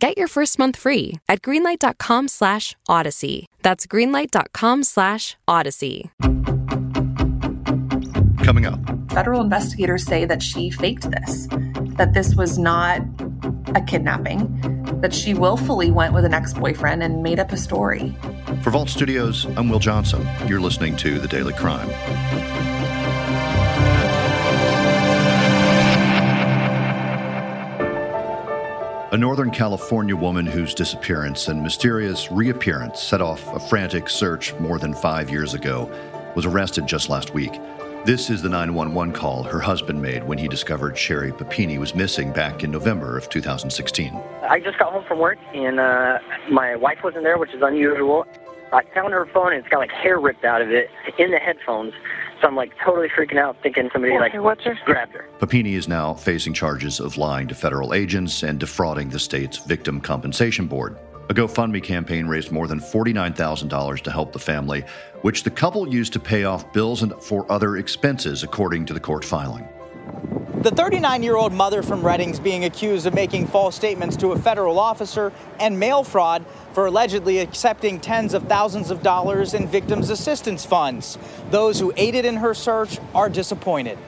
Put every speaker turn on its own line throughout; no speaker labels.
Get your first month free at greenlight.com slash odyssey. That's greenlight.com slash odyssey.
Coming up.
Federal investigators say that she faked this, that this was not a kidnapping, that she willfully went with an ex boyfriend and made up a story.
For Vault Studios, I'm Will Johnson. You're listening to The Daily Crime. A Northern California woman whose disappearance and mysterious reappearance set off a frantic search more than five years ago was arrested just last week. This is the 911 call her husband made when he discovered Sherri Papini was missing back in November of 2016.
I just got home from work and uh, my wife wasn't there, which is unusual. I found her phone and it's got like hair ripped out of it in the headphones. So I'm like totally freaking out, thinking somebody like
what's her?
grabbed her.
Papini is now facing charges of lying to federal agents and defrauding the state's Victim Compensation Board. A GoFundMe campaign raised more than $49,000 to help the family, which the couple used to pay off bills and for other expenses, according to the court filing.
The 39 year old mother from Redding's being accused of making false statements to a federal officer and mail fraud for allegedly accepting tens of thousands of dollars in victims' assistance funds. Those who aided in her search are disappointed.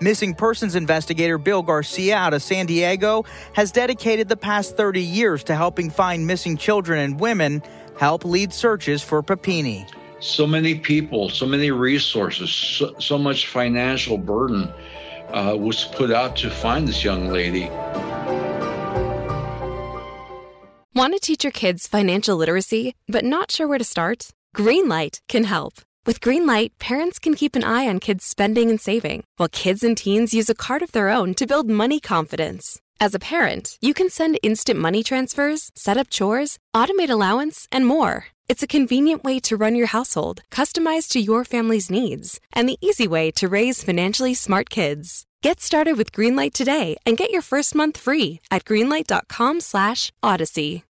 Missing persons investigator Bill Garcia out of San Diego has dedicated the past 30 years to helping find missing children and women, help lead searches for Papini.
So many people, so many resources, so, so much financial burden uh, was put out to find this young lady.
Want to teach your kids financial literacy, but not sure where to start? Greenlight can help. With Greenlight, parents can keep an eye on kids' spending and saving, while kids and teens use a card of their own to build money confidence. As a parent, you can send instant money transfers, set up chores, automate allowance, and more. It's a convenient way to run your household, customized to your family's needs, and the easy way to raise financially smart kids. Get started with Greenlight today and get your first month free at greenlight.com/odyssey.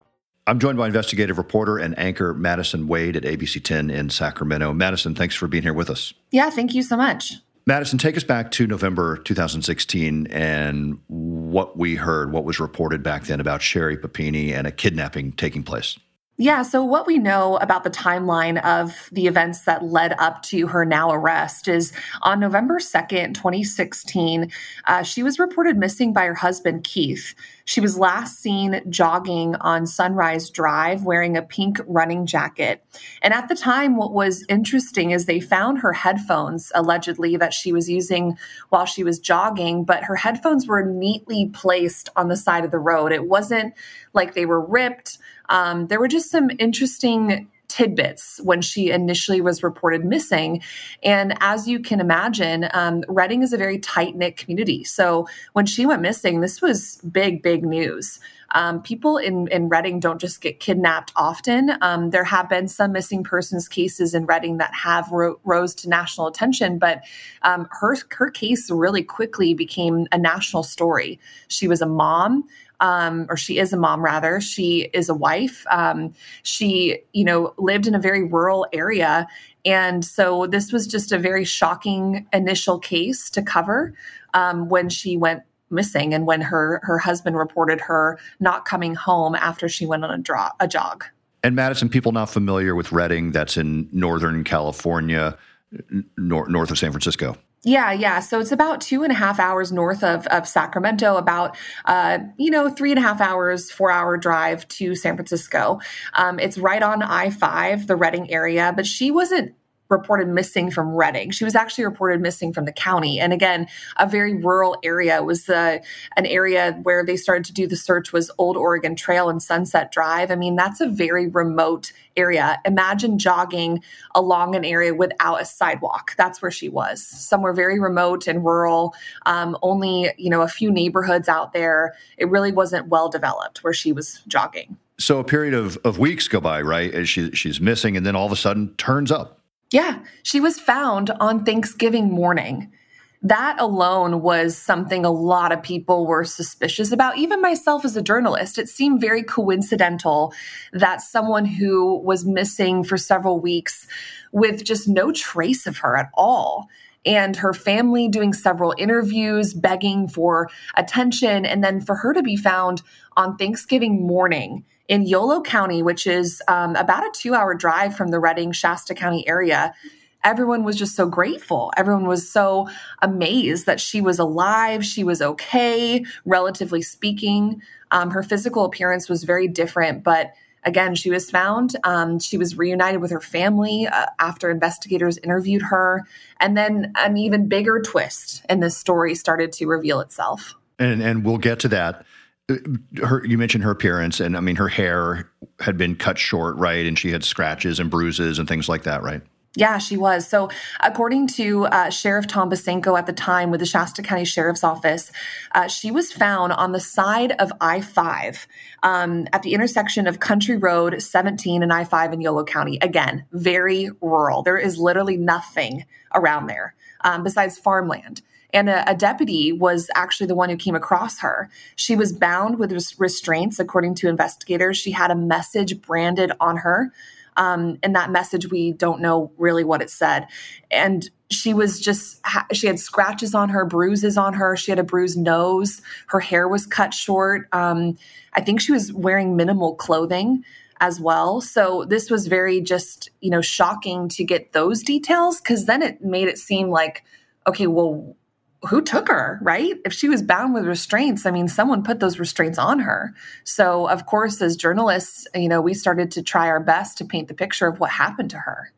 I'm joined by investigative reporter and anchor Madison Wade at ABC 10 in Sacramento. Madison, thanks for being here with us.
Yeah, thank you so much.
Madison, take us back to November 2016 and what we heard, what was reported back then about Sherri Papini and a kidnapping taking place.
Yeah, so what we know about the timeline of the events that led up to her now arrest is on November 2nd, 2016, uh, she was reported missing by her husband, Keith. She was last seen jogging on Sunrise Drive wearing a pink running jacket. And at the time, what was interesting is they found her headphones, allegedly, that she was using while she was jogging, but her headphones were neatly placed on the side of the road. It wasn't like they were ripped um, there were just some interesting tidbits when she initially was reported missing. And as you can imagine, um, Redding is a very tight knit community. So when she went missing, this was big, big news. Um, people in, in Redding don't just get kidnapped often. Um, there have been some missing persons cases in Redding that have ro- rose to national attention, but um, her her case really quickly became a national story. She was a mom um, or she is a mom rather. She is a wife. Um, she, you know, lived in a very rural area. And so this was just a very shocking initial case to cover um, when she went missing and when her her husband reported her not coming home after she went on a, draw, a jog.
And Madison, people not familiar with Redding, that's in Northern California, nor- north of San Francisco.
Yeah, yeah. So it's about two and a half hours north of, of Sacramento, about, uh, you know, three and a half hours, four hour drive to San Francisco. Um, it's right on I 5, the Redding area, but she wasn't reported missing from Redding. She was actually reported missing from the county. And again, a very rural area was the an area where they started to do the search was Old Oregon Trail and Sunset Drive. I mean, that's a very remote area. Imagine jogging along an area without a sidewalk. That's where she was, somewhere very remote and rural. Um, only you know a few neighborhoods out there. It really wasn't well developed where she was jogging.
So a period of, of weeks go by, right? As she, she's missing, and then all of a sudden turns up
Yeah, she was found on Thanksgiving morning. That alone was something a lot of people were suspicious about, even myself as a journalist. It seemed very coincidental that someone who was missing for several weeks with just no trace of her at all and her family doing several interviews, begging for attention, and then for her to be found on Thanksgiving morning in Yolo County, which is um, about a two hour drive from the Redding, Shasta County area. Everyone was just so grateful. Everyone was so amazed that she was alive. She was okay, relatively speaking. Um, her physical appearance was very different, but Again, she was found. Um, she was reunited with her family uh, after investigators interviewed her. And then an even bigger twist in this story started to reveal itself.
And, and we'll get to that. Uh, her, you mentioned her appearance, and I mean, her hair had been cut short, right? And she had scratches and bruises and things like that, right?
Yeah, she was. So, according to uh, Sheriff Tom Bosenko at the time with the Shasta County Sheriff's Office, uh, she was found on the side of I 5 um, at the intersection of Country Road 17 and I 5 in Yolo County. Again, very rural. There is literally nothing around there um, besides farmland. And a, a, deputy was actually the one who came across her. She was bound with restraints, according to investigators. She had a message branded on her um, and that message, we don't know really what it said. And she was just, she had scratches on her, bruises on her. She had a bruised nose. Her hair was cut short. Um, I think she was wearing minimal clothing as well. So this was very just, you know, shocking to get those details because then it made it seem like, okay, well, who took her, right? If she was bound with restraints, I mean, someone put those restraints on her. So, of course, as journalists, you know, we started to try our best to paint the picture of what happened to her.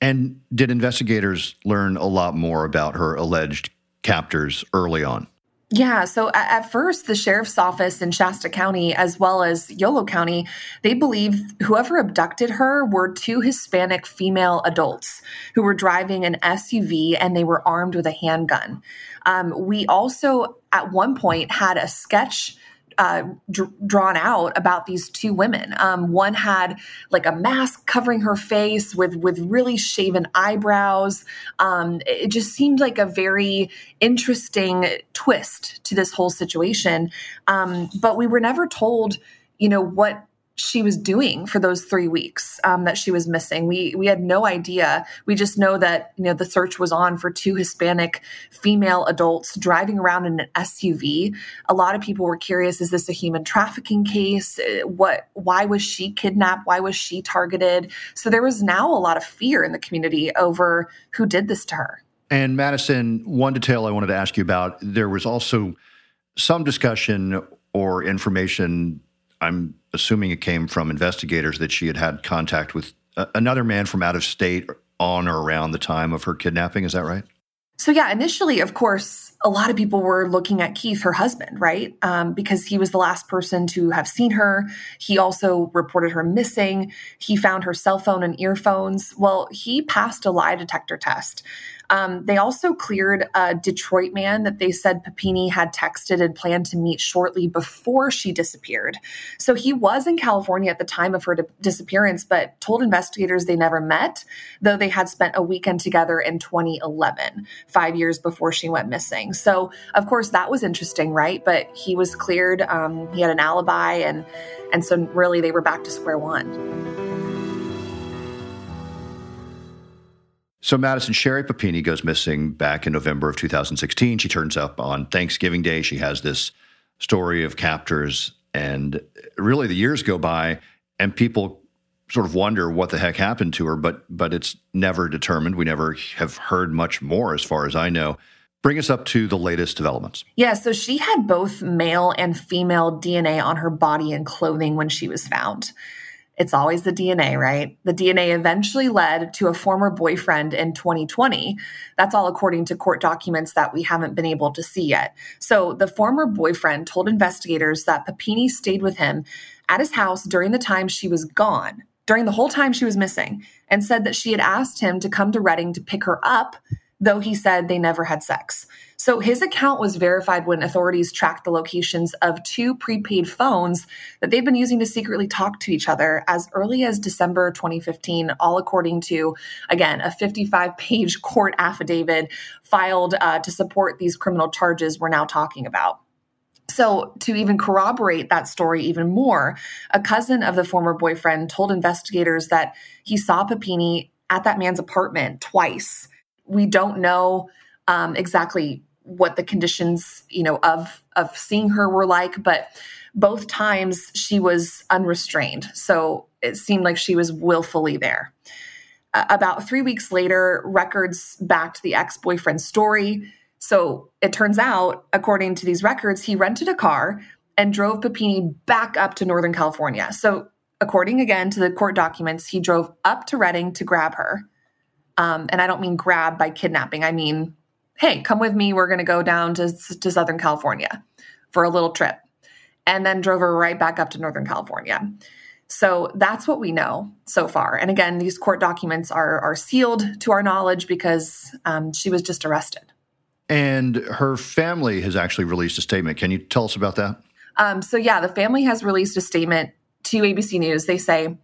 And did investigators learn a lot more about her alleged captors early on?
Yeah. So at, first, the sheriff's office in Shasta County, as well as Yolo County, they believe whoever abducted her were two Hispanic female adults who were driving an SUV and they were armed with a handgun. Um, we also, at one point, had a sketch uh, d- drawn out about these two women. Um, one had like a mask covering her face with with really shaven eyebrows. Um, it just seemed like a very interesting twist to this whole situation. Um, but we were never told, you know, what she was doing for those three weeks um, that she was missing. We we had no idea. We just know that you know the search was on for two Hispanic female adults driving around in an SUV. A lot of people were curious: Is this a human trafficking case? Uh, what? Why was she kidnapped? Why was she targeted? So there was now a lot of fear in the community over who did this to her.
And Madison, one detail I wanted to ask you about: there was also some discussion or information. I'm assuming it came from investigators that she had had contact with another man from out of state on or around the time of her kidnapping. Is that right?
So, yeah, initially, of course, a lot of people were looking at Keith, her husband, right? Um, because he was the last person to have seen her. He also reported her missing. He found her cell phone and earphones. Well, he passed a lie detector test. Um, they also cleared a Detroit man that they said Papini had texted and planned to meet shortly before she disappeared. So he was in California at the time of her di- disappearance, but told investigators they never met, though they had spent a weekend together in 2011, five years before she went missing. So, of course, that was interesting, right? But he was cleared. Um, he had an alibi, and and so really they were back to square one.
So Madison Sherri Papini goes missing back in November of 2016. She turns up on Thanksgiving Day. She has this story of captors, and really the years go by, and people sort of wonder what the heck happened to her. But but it's never determined. We never have heard much more, as far as I know. Bring us up to the latest developments.
Yeah, so she had both male and female DNA on her body and clothing when she was found. It's always the DNA, right? The DNA eventually led to a former boyfriend in 2020. That's all according to court documents that we haven't been able to see yet. So the former boyfriend told investigators that Papini stayed with him at his house during the time she was gone, during the whole time she was missing, and said that she had asked him to come to Redding to pick her up though he said they never had sex. So his account was verified when authorities tracked the locations of two prepaid phones that they'd been using to secretly talk to each other as early as December 2015, all according to, again, a 55 page court affidavit filed uh, to support these criminal charges we're now talking about. So, to even corroborate that story even more, a cousin of the former boyfriend told investigators that he saw Papini at that man's apartment twice. We don't know um, exactly what the conditions, you know, of of seeing her were like, but both times she was unrestrained. So it seemed like she was willfully there. About three weeks later, records backed the ex boyfriend's story. So it turns out, according to these records, he rented a car and drove Papini back up to Northern California. So, according again to the court documents, he drove up to Redding to grab her. Um, and I don't mean grab by kidnapping, I mean hey, come with me. We're going to go down to, to Southern California for a little trip. And then drove her right back up to Northern California. So that's what we know so far. And again, these court documents are, are sealed to our knowledge because um, she was just arrested.
And her family has actually released a statement. Can you tell us about that?
Um, so, yeah, the family has released a statement to ABC News. They say,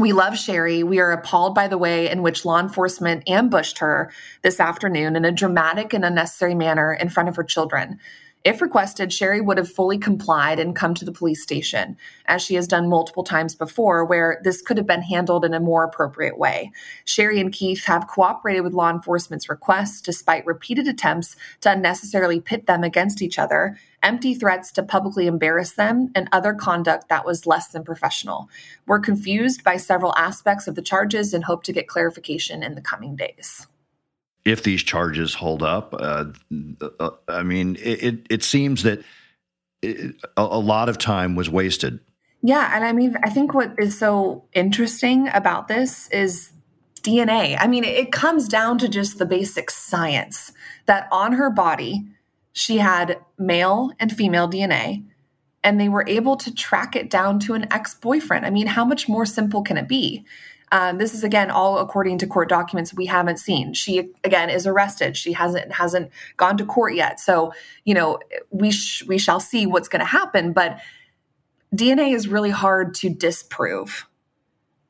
we love Sherri. We are appalled by the way in which law enforcement ambushed her this afternoon in a dramatic and unnecessary manner in front of her children. If requested, Sherri would have fully complied and come to the police station, as she has done multiple times before, where this could have been handled in a more appropriate way. Sherri and Keith have cooperated with law enforcement's requests despite repeated attempts to unnecessarily pit them against each other, empty threats to publicly embarrass them, and other conduct that was less than professional. We're confused by several aspects of the charges and hope to get clarification in the coming days
if these charges hold up. Uh, uh, I mean, it, it, it seems that it, a, a lot of time was wasted.
Yeah. And I mean, I think what is so interesting about this is DNA. I mean, it comes down to just the basic science that on her body, she had male and female DNA, and they were able to track it down to an ex boyfriend. I mean, how much more simple can it be? Um, this is again all according to court documents we haven't seen. She again is arrested. She hasn't hasn't gone to court yet. So you know we sh- we shall see what's going to happen. But DNA is really hard to disprove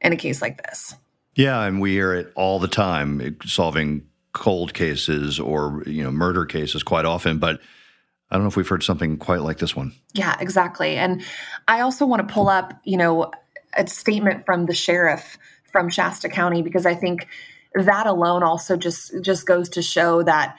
in a case like this.
Yeah, and we hear it all the time, solving cold cases or you know murder cases quite often, but. I don't know if we've heard something quite like this one.
Yeah, exactly. And I also want to pull up, you know, a statement from the sheriff from Shasta County because I think that alone also just just goes to show that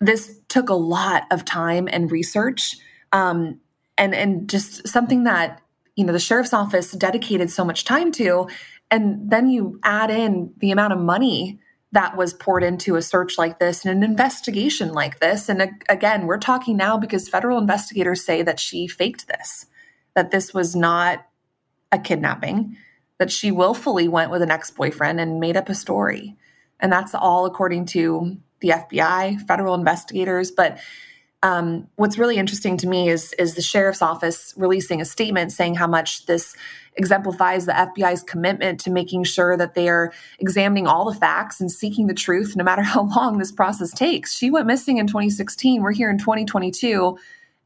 this took a lot of time and research um, and and just something that you know the sheriff's office dedicated so much time to and then you add in the amount of money that was poured into a search like this and an investigation like this and again we're talking now because federal investigators say that she faked this that this was not a kidnapping that she willfully went with an ex boyfriend and made up a story. And that's all according to the FBI, federal investigators. But um, what's really interesting to me is, is the sheriff's office releasing a statement saying how much this exemplifies the FBI's commitment to making sure that they are examining all the facts and seeking the truth no matter how long this process takes. She went missing in 2016. We're here in 2022,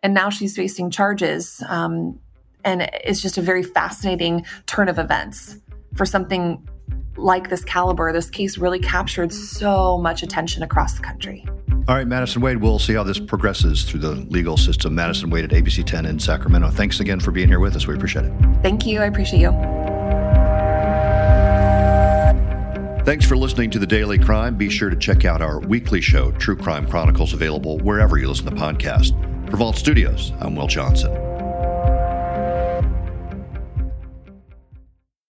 and now she's facing charges. Um, and it's just a very fascinating turn of events for something like this caliber. This case really captured so much attention across the country.
All right, Madison Wade, we'll see how this progresses through the legal system. Madison Wade at ABC 10 in Sacramento. Thanks again for being here with us. We appreciate it.
Thank you. I appreciate you.
Thanks for listening to The Daily Crime. Be sure to check out our weekly show, True Crime Chronicles, available wherever you listen to podcasts. For Vault Studios, I'm Will Johnson.